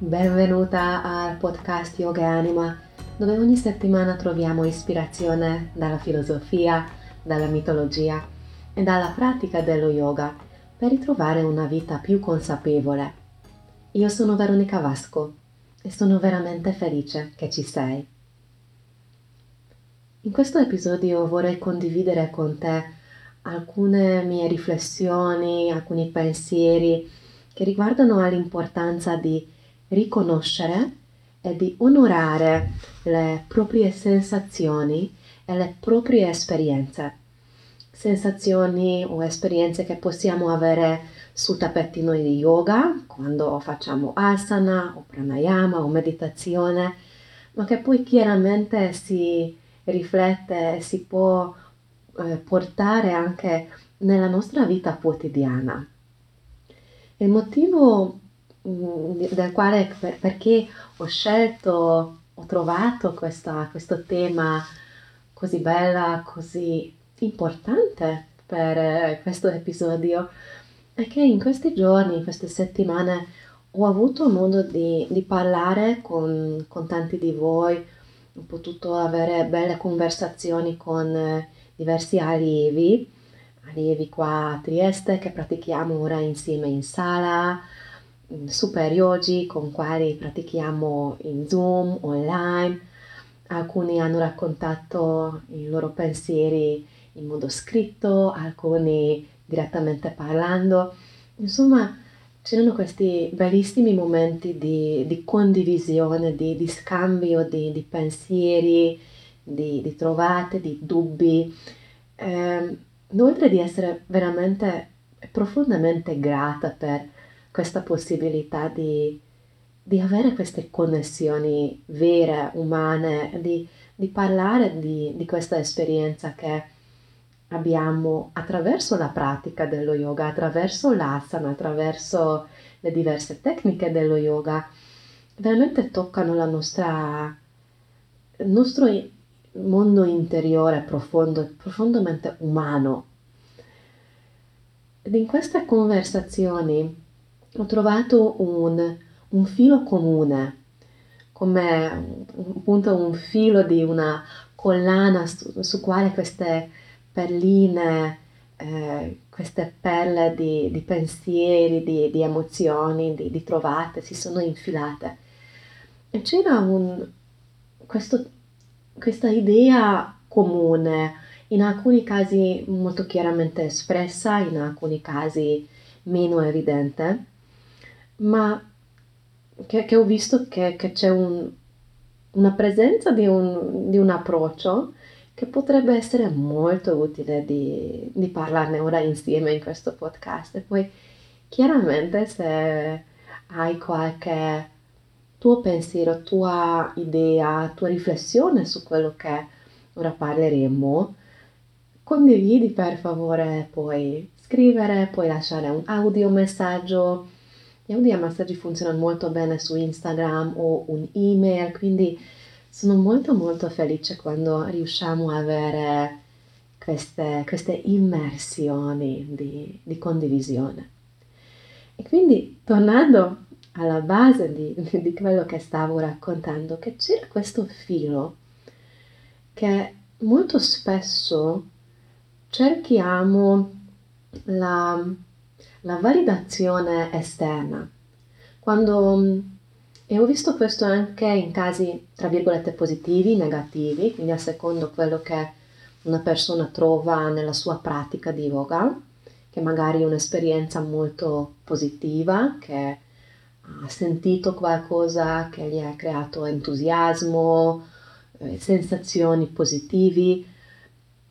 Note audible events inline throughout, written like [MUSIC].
Benvenuta al podcast Yoga Anima, dove ogni settimana troviamo ispirazione dalla filosofia, dalla mitologia e dalla pratica dello yoga per ritrovare una vita più consapevole. Io sono Veronica Vasco e sono veramente felice che ci sei. In questo episodio vorrei condividere con te alcune mie riflessioni, alcuni pensieri che riguardano l'importanza di riconoscere e di onorare le proprie sensazioni e le proprie esperienze. Sensazioni o esperienze che possiamo avere sul tappetino di yoga, quando facciamo asana o pranayama o meditazione, ma che poi chiaramente si riflette e si può eh, portare anche nella nostra vita quotidiana. Il motivo Del quale per, perché ho scelto, ho trovato questa, questo tema così bella, così importante per eh, questo episodio, è che in questi giorni, in queste settimane, ho avuto modo di, di parlare con, con, tanti di voi, ho potuto avere belle conversazioni con eh, diversi allievi, allievi qua a Trieste che pratichiamo ora insieme in sala, super yogi con quali pratichiamo in Zoom, online. Alcuni hanno raccontato i loro pensieri in modo scritto, alcuni direttamente parlando. Insomma, c'erano questi bellissimi momenti di, di condivisione, di, di scambio di, di pensieri, di, trovate, di dubbi. Eh, inoltre di essere veramente profondamente grata per questa possibilità di, di avere queste connessioni vere, umane, di, di parlare di, di questa esperienza che abbiamo attraverso la pratica dello yoga, attraverso l'asana, attraverso le diverse tecniche dello yoga, veramente toccano nostra, il nostro mondo interiore profondo, profondamente umano. Ed in queste conversazioni ho trovato un, un filo comune, come appunto un filo di una collana su, su quale queste perline, eh, queste perle di, di pensieri, di, di emozioni, di, di, trovate si sono infilate. E c'era un, questo, questa idea comune, in alcuni casi molto chiaramente espressa, in alcuni casi meno evidente, ma che, che ho visto che, che c'è un, una presenza di un, di un, approccio che potrebbe essere molto utile di, di, parlarne ora insieme in questo podcast. E poi chiaramente se hai qualche tuo pensiero, tua idea, tua riflessione su quello che ora parleremo, condividi per favore, puoi scrivere, puoi lasciare un audio messaggio gli audio massaggi funzionano molto bene su Instagram o un'email, quindi sono molto molto felice quando riusciamo a avere queste, queste immersioni di, di, condivisione. E quindi tornando alla base di, di quello che stavo raccontando, che c'era questo filo che molto spesso cerchiamo la la validazione esterna. Quando, e ho visto questo anche in casi, tra virgolette, positivi, negativi, quindi a secondo quello che una persona trova nella sua pratica di yoga, che magari è un'esperienza molto positiva, che ha sentito qualcosa che gli ha creato entusiasmo, eh, sensazioni positivi,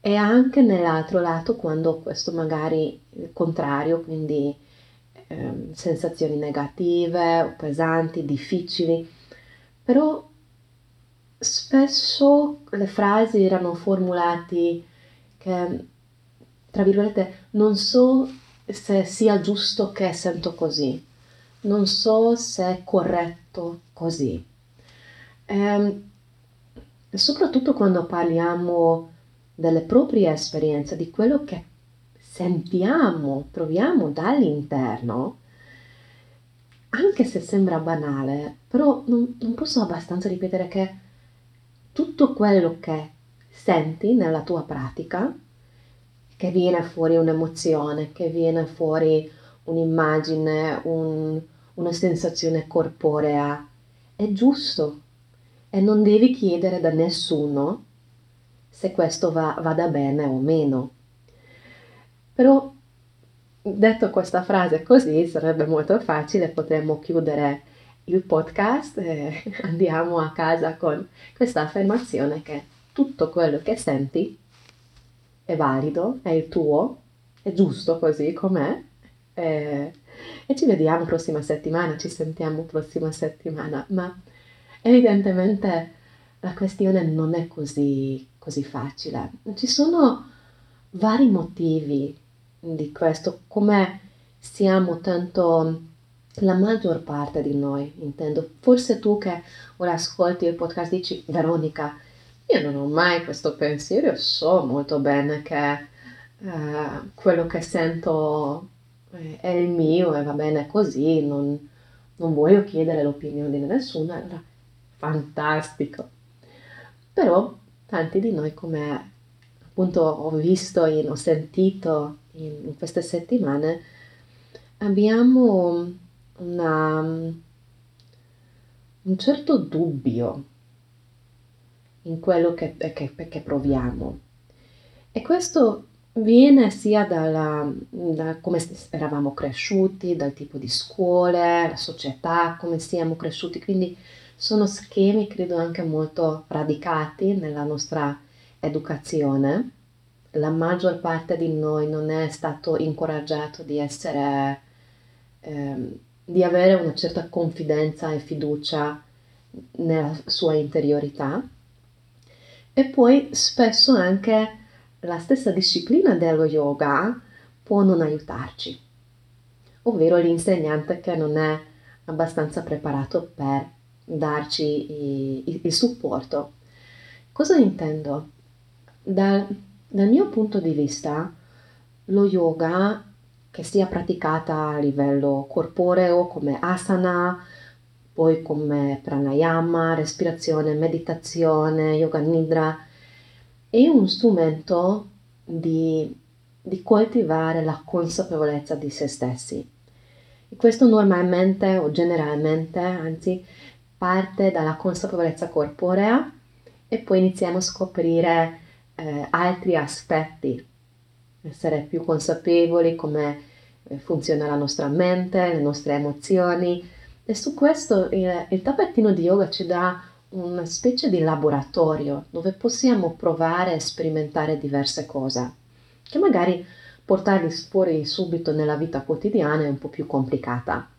e anche nell'altro lato quando questo magari il contrario, quindi eh, sensazioni negative, pesanti, difficili, però spesso le frasi erano formulate che, tra virgolette, non so se sia giusto che sento così, non so se è corretto così. E, ehm, soprattutto quando parliamo delle proprie esperienze, di quello che sentiamo, troviamo dall'interno, anche se sembra banale, però non, non posso abbastanza ripetere che tutto quello che senti nella tua pratica, che viene fuori un'emozione, che viene fuori un'immagine, un, una sensazione corporea, è giusto e non devi chiedere da nessuno se questo va, vada bene o meno. Però detto questa frase così sarebbe molto facile, potremmo chiudere il podcast e [LAUGHS] andiamo a casa con questa affermazione che tutto quello che senti è valido, è il tuo, è giusto così com'è e, e ci vediamo prossima settimana, ci sentiamo prossima settimana, ma evidentemente la questione non è così, così facile. Ci sono vari motivi di questo, come siamo tanto la maggior parte di noi, intendo. Forse tu che ora ascolti il podcast dici, Veronica, io non ho mai questo pensiero, so molto bene che eh, quello che sento eh, è il mio e va bene così, non, non voglio chiedere l'opinione di nessuno, allora fantastico. Però tanti di noi, come appunto ho visto e ho sentito in, in queste settimane, abbiamo una, un certo dubbio in quello che, che, che proviamo. E questo viene sia dalla, da come eravamo cresciuti, dal tipo di scuole, la società, come siamo cresciuti, quindi sono schemi credo anche molto radicati nella nostra educazione. La maggior parte di noi non è stato incoraggiato di essere ehm, di avere una certa confidenza e fiducia nella sua interiorità e poi spesso anche la stessa disciplina dello yoga può non aiutarci, ovvero l'insegnante che non è abbastanza preparato per darci il, il supporto. Cosa intendo? Dal, dal mio punto di vista, lo yoga che sia praticata a livello corporeo come asana, poi come pranayama, respirazione, meditazione, yoga nidra, è un strumento di, di coltivare la consapevolezza di se stessi. E questo normalmente o generalmente, anzi, parte dalla consapevolezza corporea e poi iniziamo a scoprire eh, altri aspetti essere più consapevoli come eh, funziona la nostra mente, le nostre emozioni e su questo il, il tappetino di yoga ci dà una specie di laboratorio dove possiamo provare e sperimentare diverse cose che magari portarli fuori subito nella vita quotidiana è un po' più complicata.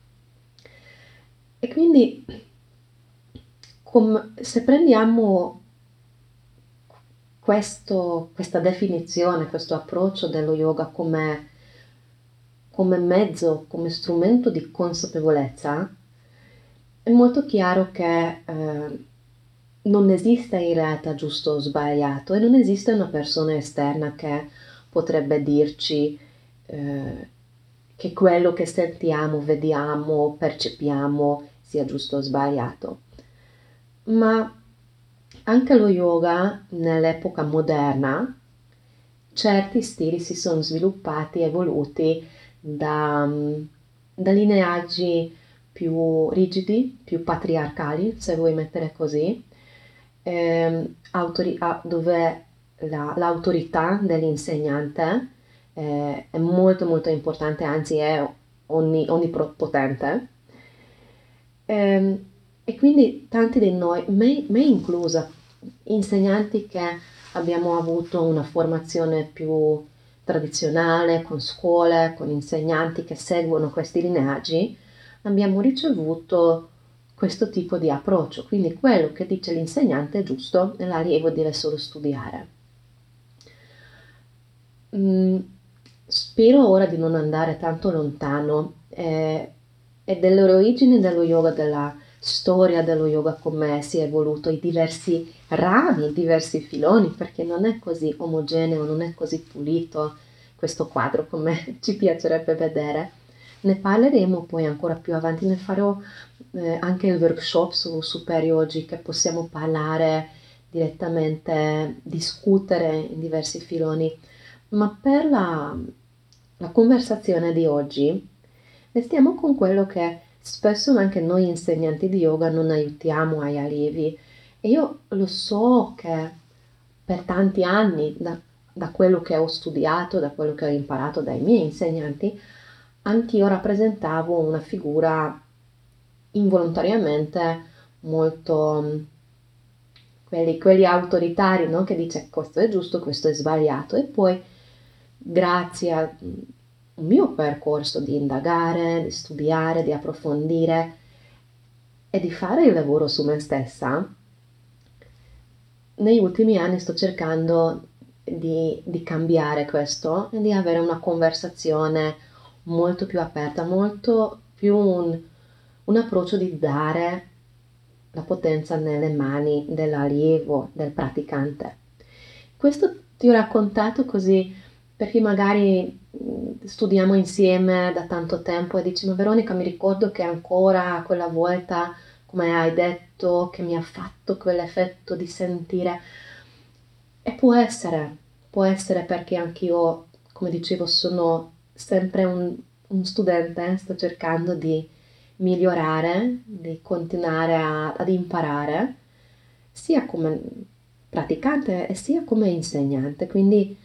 E quindi com, se prendiamo questo, questa definizione, questo approccio dello yoga come, come mezzo, come strumento di consapevolezza, è molto chiaro che eh, non esiste in realtà giusto o sbagliato e non esiste una persona esterna che potrebbe dirci eh, che quello che sentiamo, vediamo, percepiamo sia giusto o sbagliato. Ma anche lo yoga nell'epoca moderna, certi stili si sono sviluppati, evoluti da, da lineaggi più rigidi, più patriarcali, se vuoi mettere così, ehm, autori- dove la, l'autorità dell'insegnante eh, è molto molto importante, anzi è ogni, onnipotente. E quindi tanti di noi, me, me inclusa, insegnanti che abbiamo avuto una formazione più tradizionale, con scuole, con insegnanti che seguono questi lineaggi, abbiamo ricevuto questo tipo di approccio. Quindi quello che dice l'insegnante è giusto e l'allievo deve solo studiare. Mm, spero ora di non andare tanto lontano eh, e delle origini dello yoga della storia dello yoga come si è evoluto, i diversi rami, i diversi filoni, perché non è così omogeneo, non è così pulito questo quadro come [LAUGHS] ci piacerebbe vedere. Ne parleremo poi ancora più avanti, ne farò eh, anche il workshop su Superiogi che possiamo parlare direttamente, discutere in diversi filoni, ma per la, la conversazione di oggi restiamo con quello che spesso anche noi insegnanti di yoga non aiutiamo ai allievi e io lo so che per tanti anni, da, da quello che ho studiato, da quello che ho imparato dai miei insegnanti, anch'io rappresentavo una figura involontariamente molto quelli, quelli autoritari no? che dice questo è giusto, questo è sbagliato e poi grazie al mio percorso di indagare, di studiare, di approfondire e di fare il lavoro su me stessa, negli ultimi anni sto cercando di, di cambiare questo e di avere una conversazione molto più aperta, molto più un, un approccio di dare la potenza nelle mani dell'allievo, del praticante. Questo ti ho raccontato così perché magari studiamo insieme da tanto tempo e dici ma Veronica mi ricordo che ancora quella volta come hai detto che mi ha fatto quell'effetto di sentire e può essere può essere perché anch'io come dicevo sono sempre un, un studente sto cercando di migliorare, di continuare a, ad imparare, sia come praticante sia come insegnante. Quindi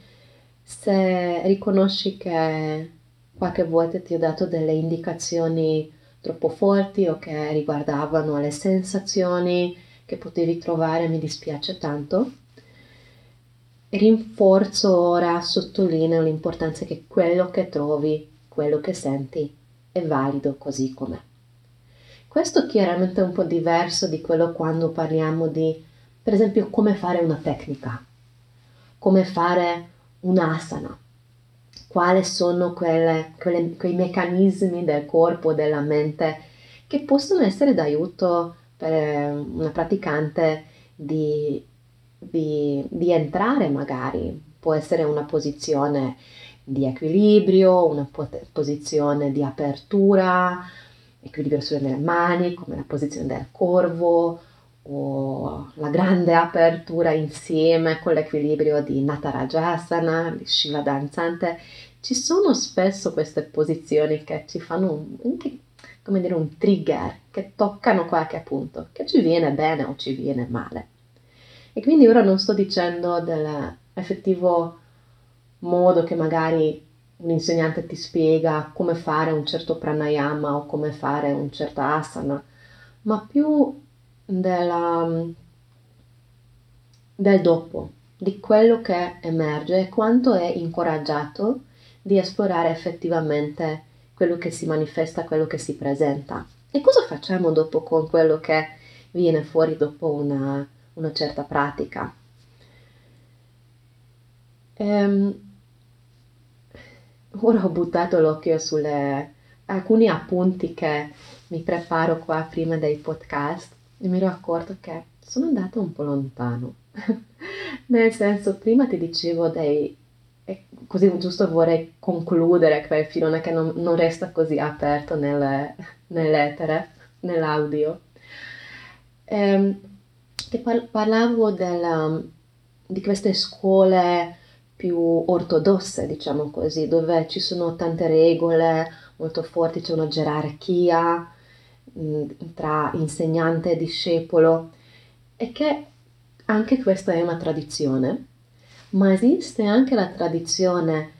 se riconosci che qualche volta ti ho dato delle indicazioni troppo forti o che riguardavano le sensazioni che potevi trovare, mi dispiace tanto. Rinforzo ora, sottolineo l'importanza che quello che trovi, quello che senti, è valido così com'è. Questo chiaramente è un po' diverso di quello quando parliamo di, per esempio, come fare una tecnica, come fare un'asana, quali sono quelle, quelle, quei meccanismi del corpo, della mente che possono essere d'aiuto per una praticante di, di, di entrare magari. Può essere una posizione di equilibrio, una posizione di apertura, equilibrio sulle mani, come la posizione del corvo o la grande apertura insieme con l'equilibrio di Natarajasana, Shiva danzante. Ci sono spesso queste posizioni che ci fanno anche, come dire, un trigger, che toccano qualche punto, che ci viene bene o ci viene male. E quindi ora non sto dicendo dell'effettivo modo che magari un insegnante ti spiega come fare un certo pranayama o come fare un certo asana, ma più della, del dopo, di quello che emerge e quanto è incoraggiato di esplorare effettivamente quello che si manifesta, quello che si presenta. E cosa facciamo dopo con quello che viene fuori dopo una, una certa pratica? Ehm, ora ho buttato l'occhio sulle alcuni appunti che mi preparo qua prima dei podcast e mi ero accorto che sono andata un po' lontano. [LAUGHS] Nel senso, prima ti dicevo dei... così giusto vorrei concludere quel filone che non, non resta così aperto nel, nell'etere, nell'audio. Ehm, che par- parlavo della, di queste scuole più ortodosse, diciamo così, dove ci sono tante regole molto forti, c'è una gerarchia tra insegnante e discepolo e che anche questa è una tradizione, ma esiste anche la tradizione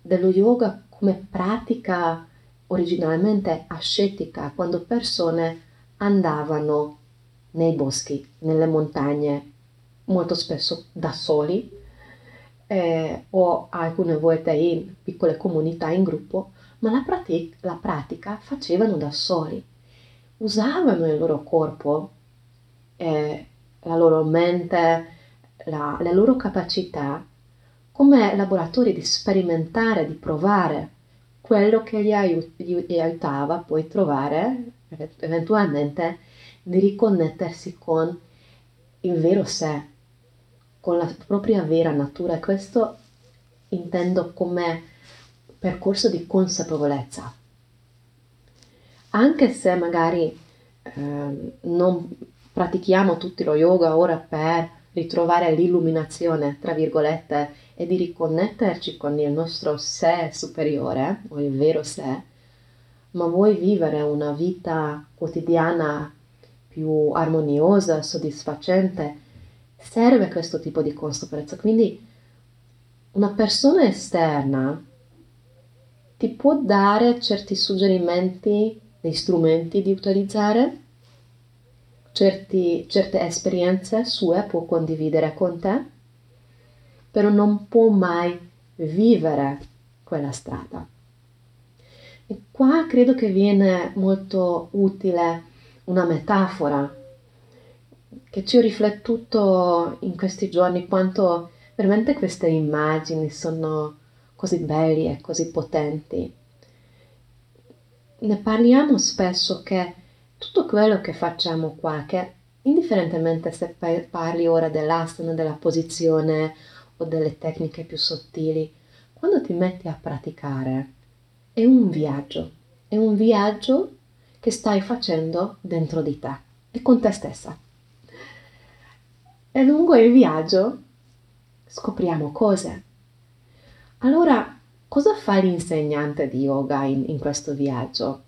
dello yoga come pratica originalmente ascetica, quando persone andavano nei boschi, nelle montagne, molto spesso da soli, eh, o alcune volte in piccole comunità in gruppo, ma la, pratic- la pratica facevano da soli. Usavano il loro corpo, eh, la loro mente, la, le loro capacità come laboratori di sperimentare, di provare quello che gli, aiut- gli aiutava poi trovare eventualmente di riconnettersi con il vero sé, con la propria vera natura e questo intendo come percorso di consapevolezza. Anche se magari eh, non pratichiamo tutti lo yoga ora per ritrovare l'illuminazione, tra virgolette, e di riconnetterci con il nostro sé superiore, o il vero sé, ma vuoi vivere una vita quotidiana più armoniosa, soddisfacente, serve questo tipo di consapevolezza. Quindi una persona esterna ti può dare certi suggerimenti dei strumenti di utilizzare, certi, certe esperienze sue può condividere con te, però non può mai vivere quella strada. E qua credo che viene molto utile una metafora che ci ho riflettuto in questi giorni quanto veramente queste immagini sono così belle e così potenti. Ne parliamo spesso che tutto quello che facciamo qua, che indifferentemente se parli ora dell'asana, della posizione o delle tecniche più sottili, quando ti metti a praticare è un viaggio, è un viaggio che stai facendo dentro di te e con te stessa. E lungo il viaggio scopriamo cose. Allora, cosa fa l'insegnante di yoga in, in questo viaggio?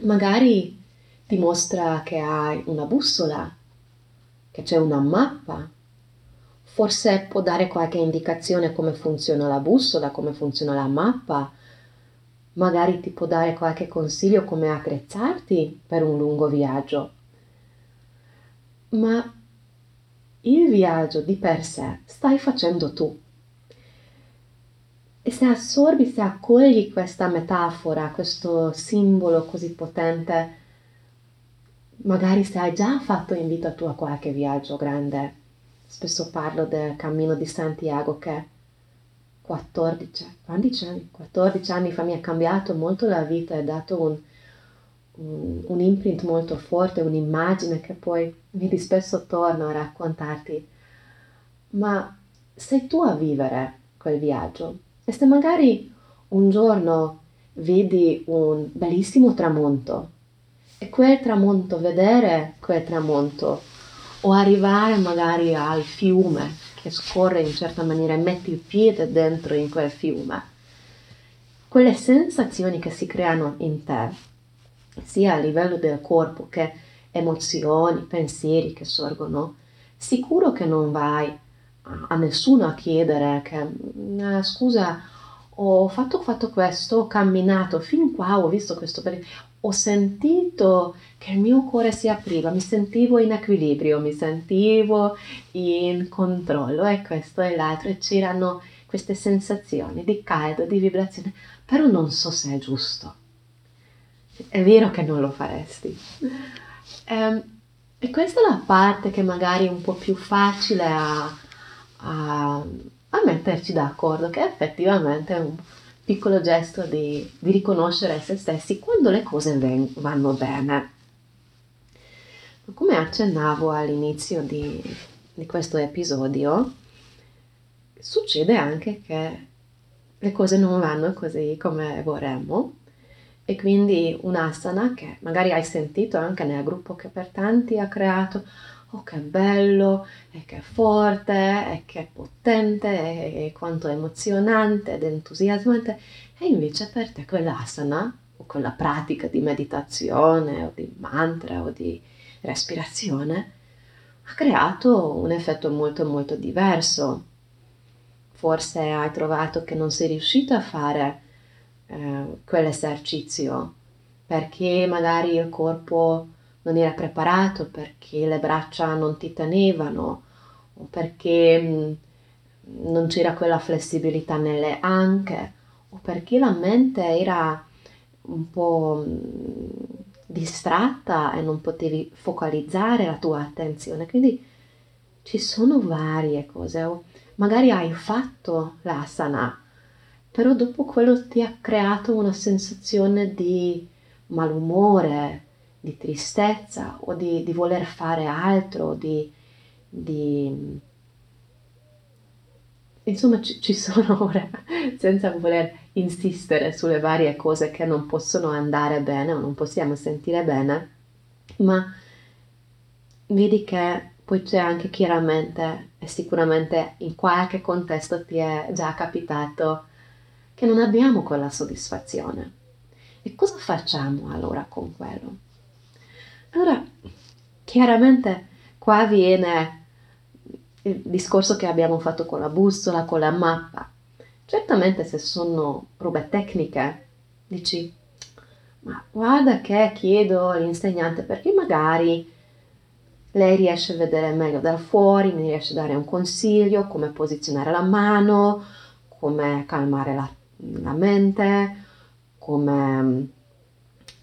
Magari ti mostra che hai una bussola, che c'è una mappa, forse può dare qualche indicazione come funziona la bussola, come funziona la mappa, magari ti può dare qualche consiglio come attrezzarti per un lungo viaggio. Ma il viaggio di per sé stai facendo tu. E se assorbi, se accogli questa metafora, questo simbolo così potente, magari se hai già fatto in vita tua qualche viaggio grande, spesso parlo del cammino di Santiago che 14, 15 anni, 14 anni fa mi ha cambiato molto la vita e dato un, un, un imprint molto forte, un'immagine che poi vedi spesso torno a raccontarti. Ma sei tu a vivere quel viaggio e se magari un giorno vedi un bellissimo tramonto e quel tramonto, vedere quel tramonto o arrivare magari al fiume che scorre in certa maniera e metti il piede dentro in quel fiume, quelle sensazioni che si creano in te, sia a livello del corpo che emozioni, pensieri che sorgono, sicuro che non vai a nessuno a chiedere che ah, scusa ho fatto, fatto questo, ho camminato fin qua, ho visto questo periodo, ho sentito che il mio cuore si apriva, mi sentivo in equilibrio, mi sentivo in controllo e questo e l'altro e c'erano queste sensazioni di caldo, di vibrazione, però non so se è giusto. È vero che non lo faresti. Um, e questa è la parte che magari è un po' più facile a, a, a metterci d'accordo, che effettivamente è un piccolo gesto di, di riconoscere se stessi quando le cose ven- vanno bene. Come accennavo all'inizio di, di questo episodio, succede anche che le cose non vanno così come vorremmo e quindi un'asana che magari hai sentito anche nel gruppo che per tanti ha creato oh che bello, e che forte, e che potente, e, quanto emozionante ed entusiasmante, e invece per te quell'asana o quella pratica di meditazione o di mantra o di respirazione ha creato un effetto molto molto diverso. Forse hai trovato che non sei riuscito a fare eh, quell'esercizio perché magari il corpo non era preparato perché le braccia non ti tenevano o perché non c'era quella flessibilità nelle anche o perché la mente era un po' distratta e non potevi focalizzare la tua attenzione. Quindi ci sono varie cose. Magari hai fatto l'asana, però dopo quello ti ha creato una sensazione di malumore, di tristezza o di, di voler fare altro, di, di... insomma ci, ci [LAUGHS] sono ora, senza voler insistere sulle varie cose che non possono andare bene o non possiamo sentire bene, ma vedi che poi c'è anche chiaramente e sicuramente in qualche contesto ti è già capitato che non abbiamo quella soddisfazione. E cosa facciamo allora con quello? Allora, chiaramente qua viene il discorso che abbiamo fatto con la bussola, con la mappa. Certamente se sono robe tecniche, dici, ma guarda che chiedo all'insegnante perché magari lei riesce a vedere meglio da fuori, mi riesce a dare un consiglio, come posizionare la mano, come calmare la, la mente, come mm,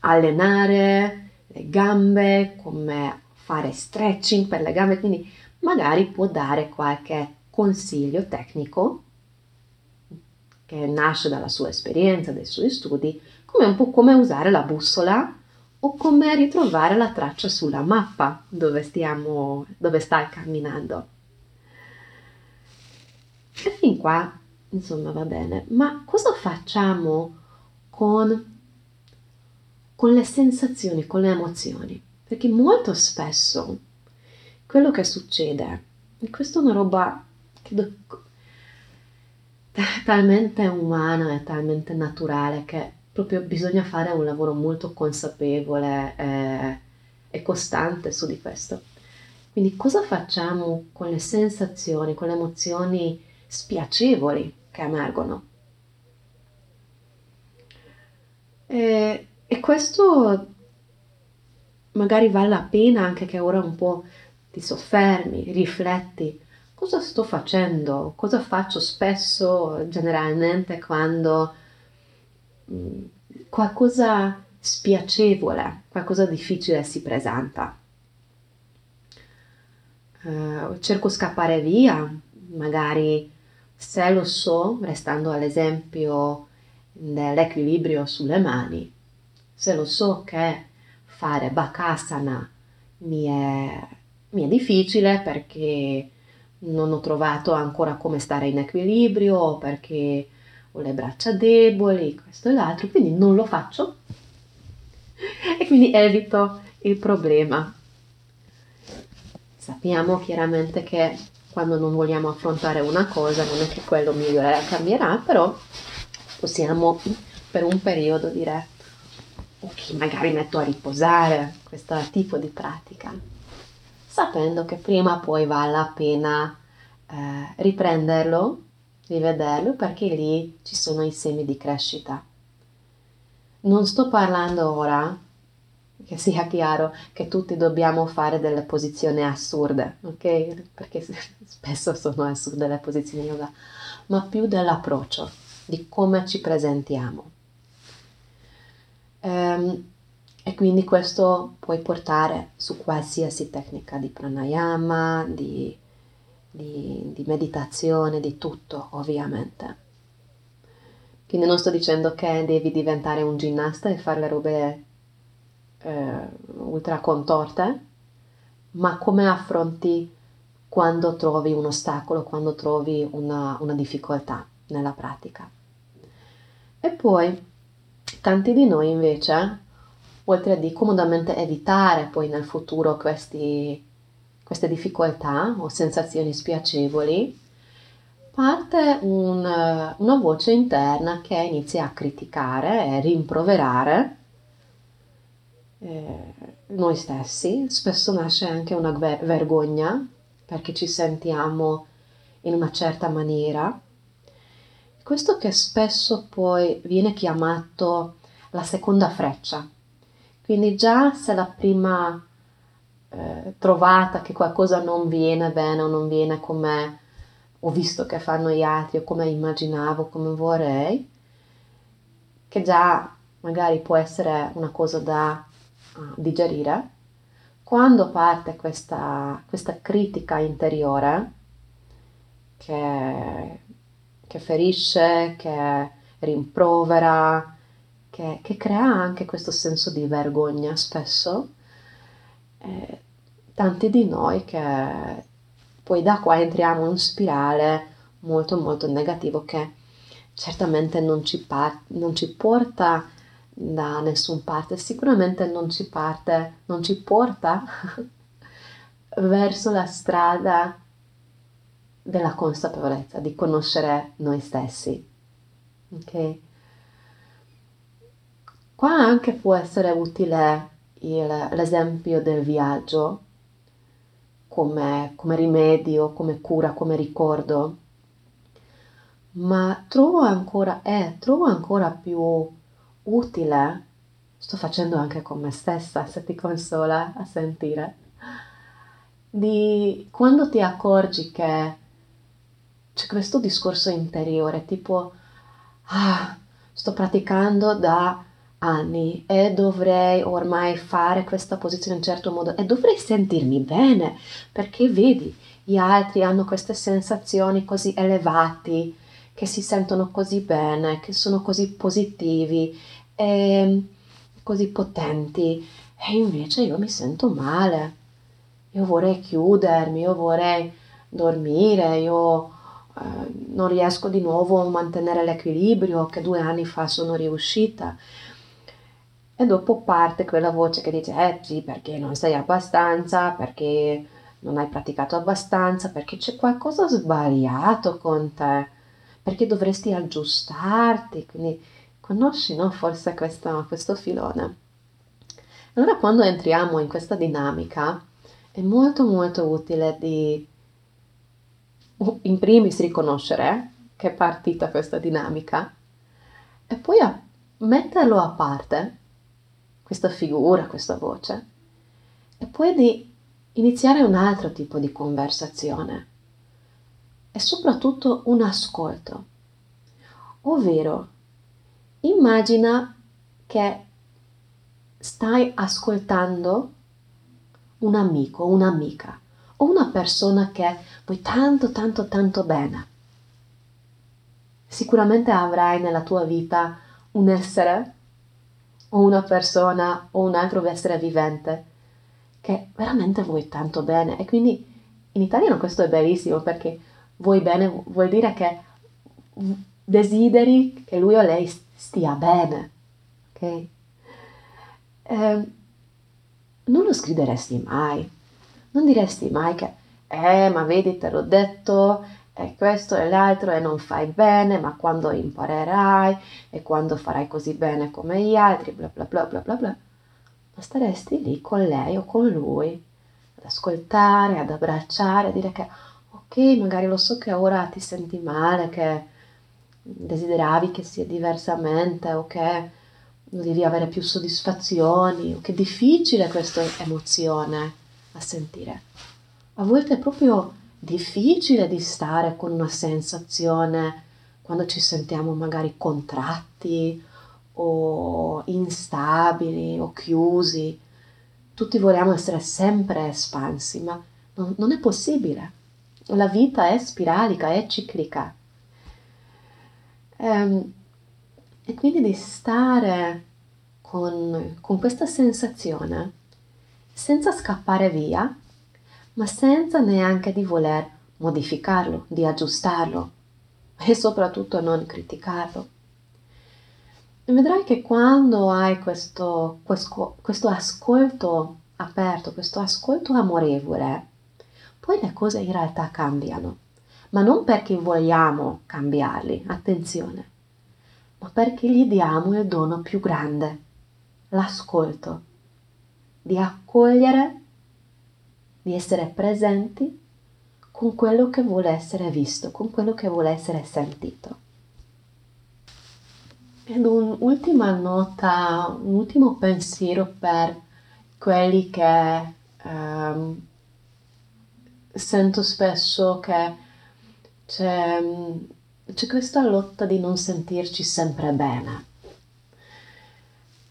allenare le gambe, come fare stretching per le gambe, quindi magari può dare qualche consiglio tecnico che nasce dalla sua esperienza, dai suoi studi, come un po' come usare la bussola o come ritrovare la traccia sulla mappa dove, stiamo, dove stai camminando. E fin qua, insomma, va bene, ma cosa facciamo con, con le sensazioni, con le emozioni? Perché molto spesso quello che succede, e questa è una roba che do, [LAUGHS] talmente umana e talmente naturale che proprio bisogna fare un lavoro molto consapevole e, e costante su di questo. Quindi cosa facciamo con le sensazioni, con le emozioni spiacevoli che emergono? E, e questo magari vale la pena anche che ora un po' ti soffermi, rifletti, cosa sto facendo, cosa faccio spesso generalmente quando Mm, qualcosa spiacevole, qualcosa difficile si presenta. Uh, cerco scappare via, magari se lo so, restando all'esempio dell'equilibrio sulle mani, se lo so che fare Bakasana mi è, mi è difficile perché non ho trovato ancora come stare in equilibrio perché ho le braccia deboli, questo e l'altro, quindi non lo faccio [LAUGHS] e quindi evito il problema. Sappiamo chiaramente che quando non vogliamo affrontare una cosa non è che quello migliorerà, cambierà, però possiamo per un periodo dire ok, magari metto a riposare questo tipo di pratica, sapendo che prima o poi vale la pena eh, riprenderlo rivederlo perché lì ci sono i semi di crescita. Non sto parlando ora, che sia chiaro, che tutti dobbiamo fare delle posizioni assurde, ok? Perché [LAUGHS] spesso sono assurde le posizioni yoga, ma più dell'approccio, di come ci presentiamo. Um, e quindi questo puoi portare su qualsiasi tecnica di pranayama, di di, di meditazione, di tutto ovviamente. Quindi non sto dicendo che devi diventare un ginnasta e fare le robe eh, ultra contorte, ma come affronti quando trovi un ostacolo, quando trovi una, una difficoltà nella pratica. E poi tanti di noi invece, oltre a di comodamente evitare poi nel futuro questi queste difficoltà o sensazioni spiacevoli, parte un, una voce interna che inizia a criticare e rimproverare eh, noi stessi. Spesso nasce anche una vergogna perché ci sentiamo in una certa maniera. Questo che spesso poi viene chiamato la seconda freccia. Quindi già se la prima eh, trovata che qualcosa non viene bene o non viene come ho visto che fanno gli altri o come immaginavo, come vorrei, che già magari può essere una cosa da uh, digerire, quando parte questa, questa critica interiore che, che, ferisce, che rimprovera, che, che crea anche questo senso di vergogna spesso, eh, tanti di noi che poi da qua entriamo in un spirale molto molto negativo che certamente non ci, par- non ci porta da nessun parte, sicuramente non ci parte, non ci porta [LAUGHS] verso la strada della consapevolezza, di conoscere noi stessi. Ok? Qua anche può essere utile il, l'esempio del viaggio come, come rimedio, come cura, come ricordo, ma trovo ancora, eh, trovo ancora più utile, sto facendo anche con me stessa, se ti consola a sentire, di quando ti accorgi che c'è questo discorso interiore, tipo, ah, sto praticando da anni e dovrei ormai fare questa posizione in un certo modo e dovrei sentirmi bene perché vedi gli altri hanno queste sensazioni così elevate che si sentono così bene che sono così positivi e così potenti. E invece io mi sento male. Io vorrei chiudermi io vorrei dormire io eh, non riesco di nuovo a mantenere l'equilibrio che due anni fa sono riuscita e dopo parte quella voce che dice, eh sì, perché non sei abbastanza, perché non hai praticato abbastanza, perché c'è qualcosa sbagliato con te, perché dovresti aggiustarti. Quindi conosci, no? Forse questo, questo filone. Allora quando entriamo in questa dinamica è molto molto utile di in primis riconoscere che è partita questa dinamica e poi a metterlo a parte questa figura, questa voce, e poi di iniziare un altro tipo di conversazione e soprattutto un ascolto. Ovvero, immagina che stai ascoltando un amico, un'amica o una persona che vuoi tanto, tanto, tanto bene. Sicuramente avrai nella tua vita un essere o una persona o un altro essere vivente che veramente vuoi tanto bene e quindi in italiano questo è bellissimo perché vuoi bene vuol dire che desideri che lui o lei stia bene, ok? Eh, non lo sgrideresti mai, non diresti mai che, eh, ma vedi, te l'ho detto, e questo e l'altro e non fai bene, ma quando imparerai e quando farai così bene come gli altri, bla bla bla bla bla bla, ma staresti lì con lei o con lui ad ascoltare, ad abbracciare, a dire che ok, magari lo so che ora ti senti male, che desideravi che sia diversamente o che devi avere più soddisfazioni o che è difficile questa emozione a sentire. A volte è proprio difficile di stare con una sensazione quando ci sentiamo magari contratti o instabili o chiusi. Tutti vogliamo essere sempre espansi, ma non, non è possibile. La vita è spiralica, è ciclica. Ehm, e quindi di stare con, con questa sensazione senza scappare via ma senza neanche di voler modificarlo, di aggiustarlo e soprattutto non criticarlo. E vedrai che quando hai questo, questo, questo ascolto aperto, questo ascolto amorevole, poi le cose in realtà cambiano, ma non perché vogliamo cambiarli, attenzione, ma perché gli diamo il dono più grande, l'ascolto, di accogliere di essere presenti con quello che vuole essere visto, con quello che vuole essere sentito. Ed un'ultima nota, un ultimo pensiero per quelli che ehm, sento spesso che c'è, c'è, questa lotta di non sentirci sempre bene.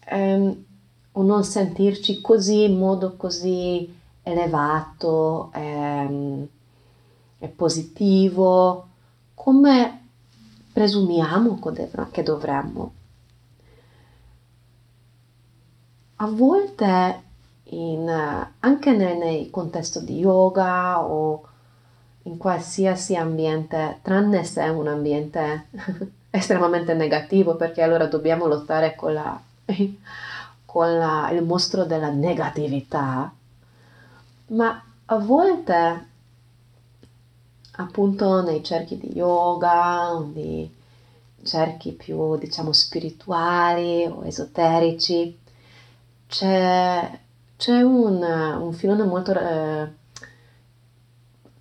Ehm, o non sentirci così in modo così elevato, è, è positivo, come presumiamo che dovremmo. A volte in, anche nei, nei contesti di yoga o in qualsiasi ambiente, tranne se è un ambiente [LAUGHS] estremamente negativo perché allora dobbiamo lottare con, la, con la, il mostro della negatività, ma a volte appunto nei cerchi di yoga, di cerchi più diciamo spirituali o esoterici, c'è, c'è un, un, filone molto eh,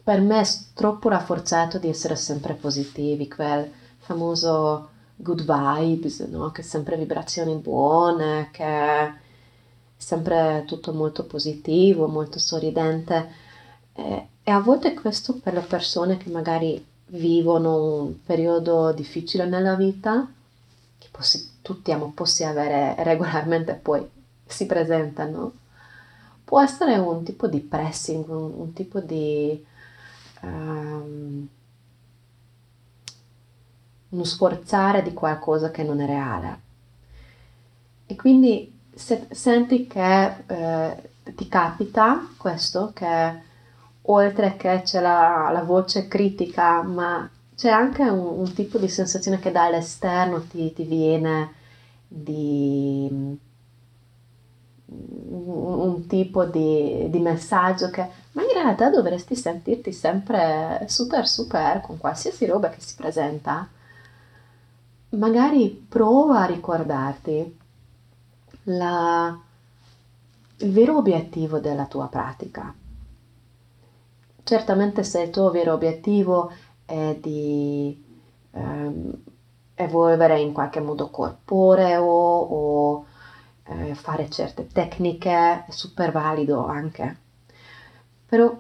per me troppo rafforzato di essere sempre positivi, quel famoso good vibes, no? che sempre vibrazioni buone, che sempre tutto molto positivo, molto sorridente. E, e a volte questo per le persone che magari vivono un periodo difficile nella vita, che possi- tutti amo, possi avere regolarmente poi si presentano, può essere un tipo di pressing, un, un tipo di um, uno sforzare di qualcosa che non è reale. E quindi se senti che eh, ti capita questo, che oltre che c'è la, la voce critica, ma c'è anche un, un, tipo di sensazione che dall'esterno ti, ti viene di un, un tipo di, di, messaggio che ma in realtà dovresti sentirti sempre super super con qualsiasi roba che si presenta magari prova a ricordarti la, il vero obiettivo della tua pratica certamente se il tuo vero obiettivo è di ehm, evolvere in qualche modo corporeo o eh, fare certe tecniche, è super valido anche. Però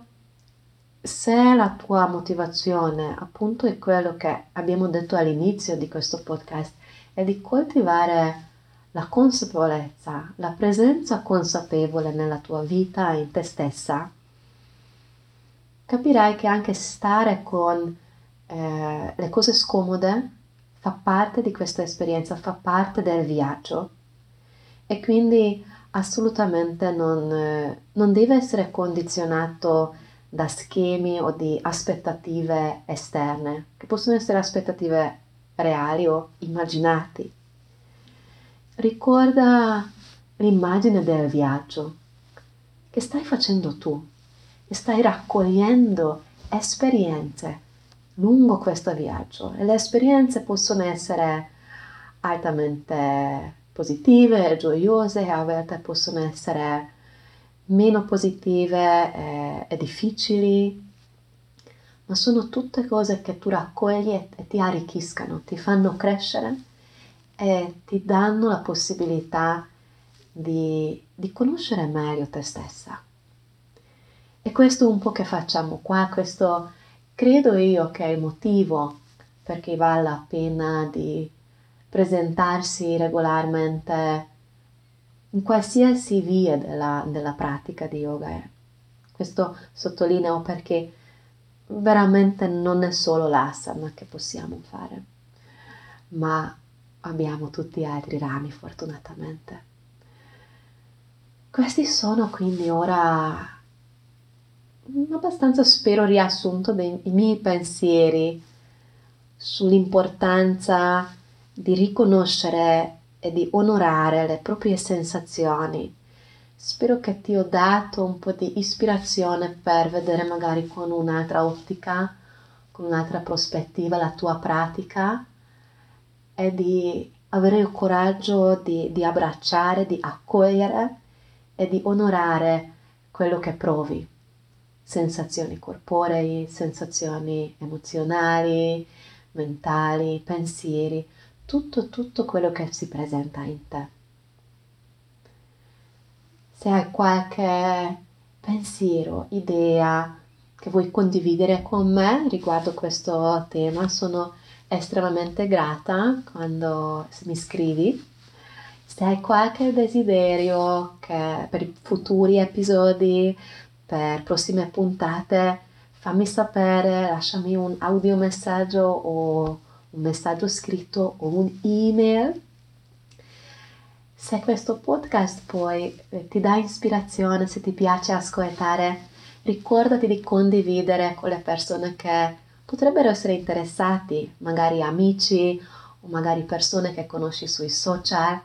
se la tua motivazione appunto è quello che abbiamo detto all'inizio di questo podcast, è di coltivare la consapevolezza, la presenza consapevole nella tua vita e in te stessa, capirai che anche stare con eh, le cose scomode fa parte di questa esperienza, fa parte del viaggio e quindi assolutamente non, eh, non deve essere condizionato da schemi o di aspettative esterne, che possono essere aspettative reali o immaginati. Ricorda l'immagine del viaggio. Che stai facendo tu? E stai raccogliendo esperienze lungo questo viaggio. E le esperienze possono essere altamente positive, gioiose, a volte possono essere meno positive e, e difficili, ma sono tutte cose che tu raccogli e, e ti arricchiscono, ti fanno crescere e ti danno la possibilità di, di conoscere meglio te stessa. E questo un po' che facciamo qua, questo credo io che è il motivo perché vale la pena di presentarsi regolarmente in qualsiasi via della, della pratica di yoga. Questo sottolineo perché veramente non è solo l'asana che possiamo fare, ma abbiamo tutti altri rami fortunatamente. Questi sono quindi ora abbastanza spero riassunto dei miei pensieri sull'importanza di riconoscere e di onorare le proprie sensazioni. Spero che ti ho dato un po' di ispirazione per vedere magari con un'altra ottica, con un'altra prospettiva la tua pratica e di avere il coraggio di, di abbracciare, di accogliere e di onorare quello che provi. Sensazioni corporei, sensazioni emozionali, mentali, pensieri tutto, tutto quello che si presenta in te. Se hai qualche pensiero, idea che vuoi condividere con me riguardo questo tema, sono estremamente grata quando mi scrivi. Se hai qualche desiderio per futuri episodi, per prossime puntate, fammi sapere, lasciami un audio messaggio o un messaggio scritto o un'email. Se questo podcast poi eh, ti dà ispirazione, se ti piace ascoltare, ricordati di condividere con le persone che potrebbero essere interessati, magari amici o magari persone che conosci sui social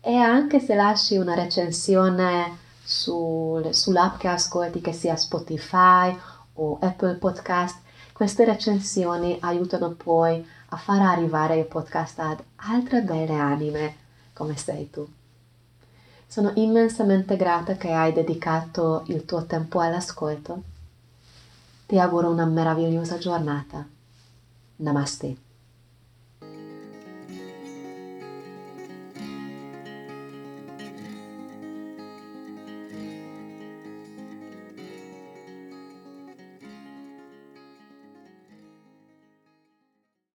e anche se lasci una recensione sul, sull'app che ascolti, che sia Spotify o Apple Podcast, queste recensioni aiutano poi a far arrivare il podcast ad altre belle anime come sei tu. Sono immensamente grata che hai dedicato il tuo tempo all'ascolto. Ti auguro una meravigliosa giornata. Namaste.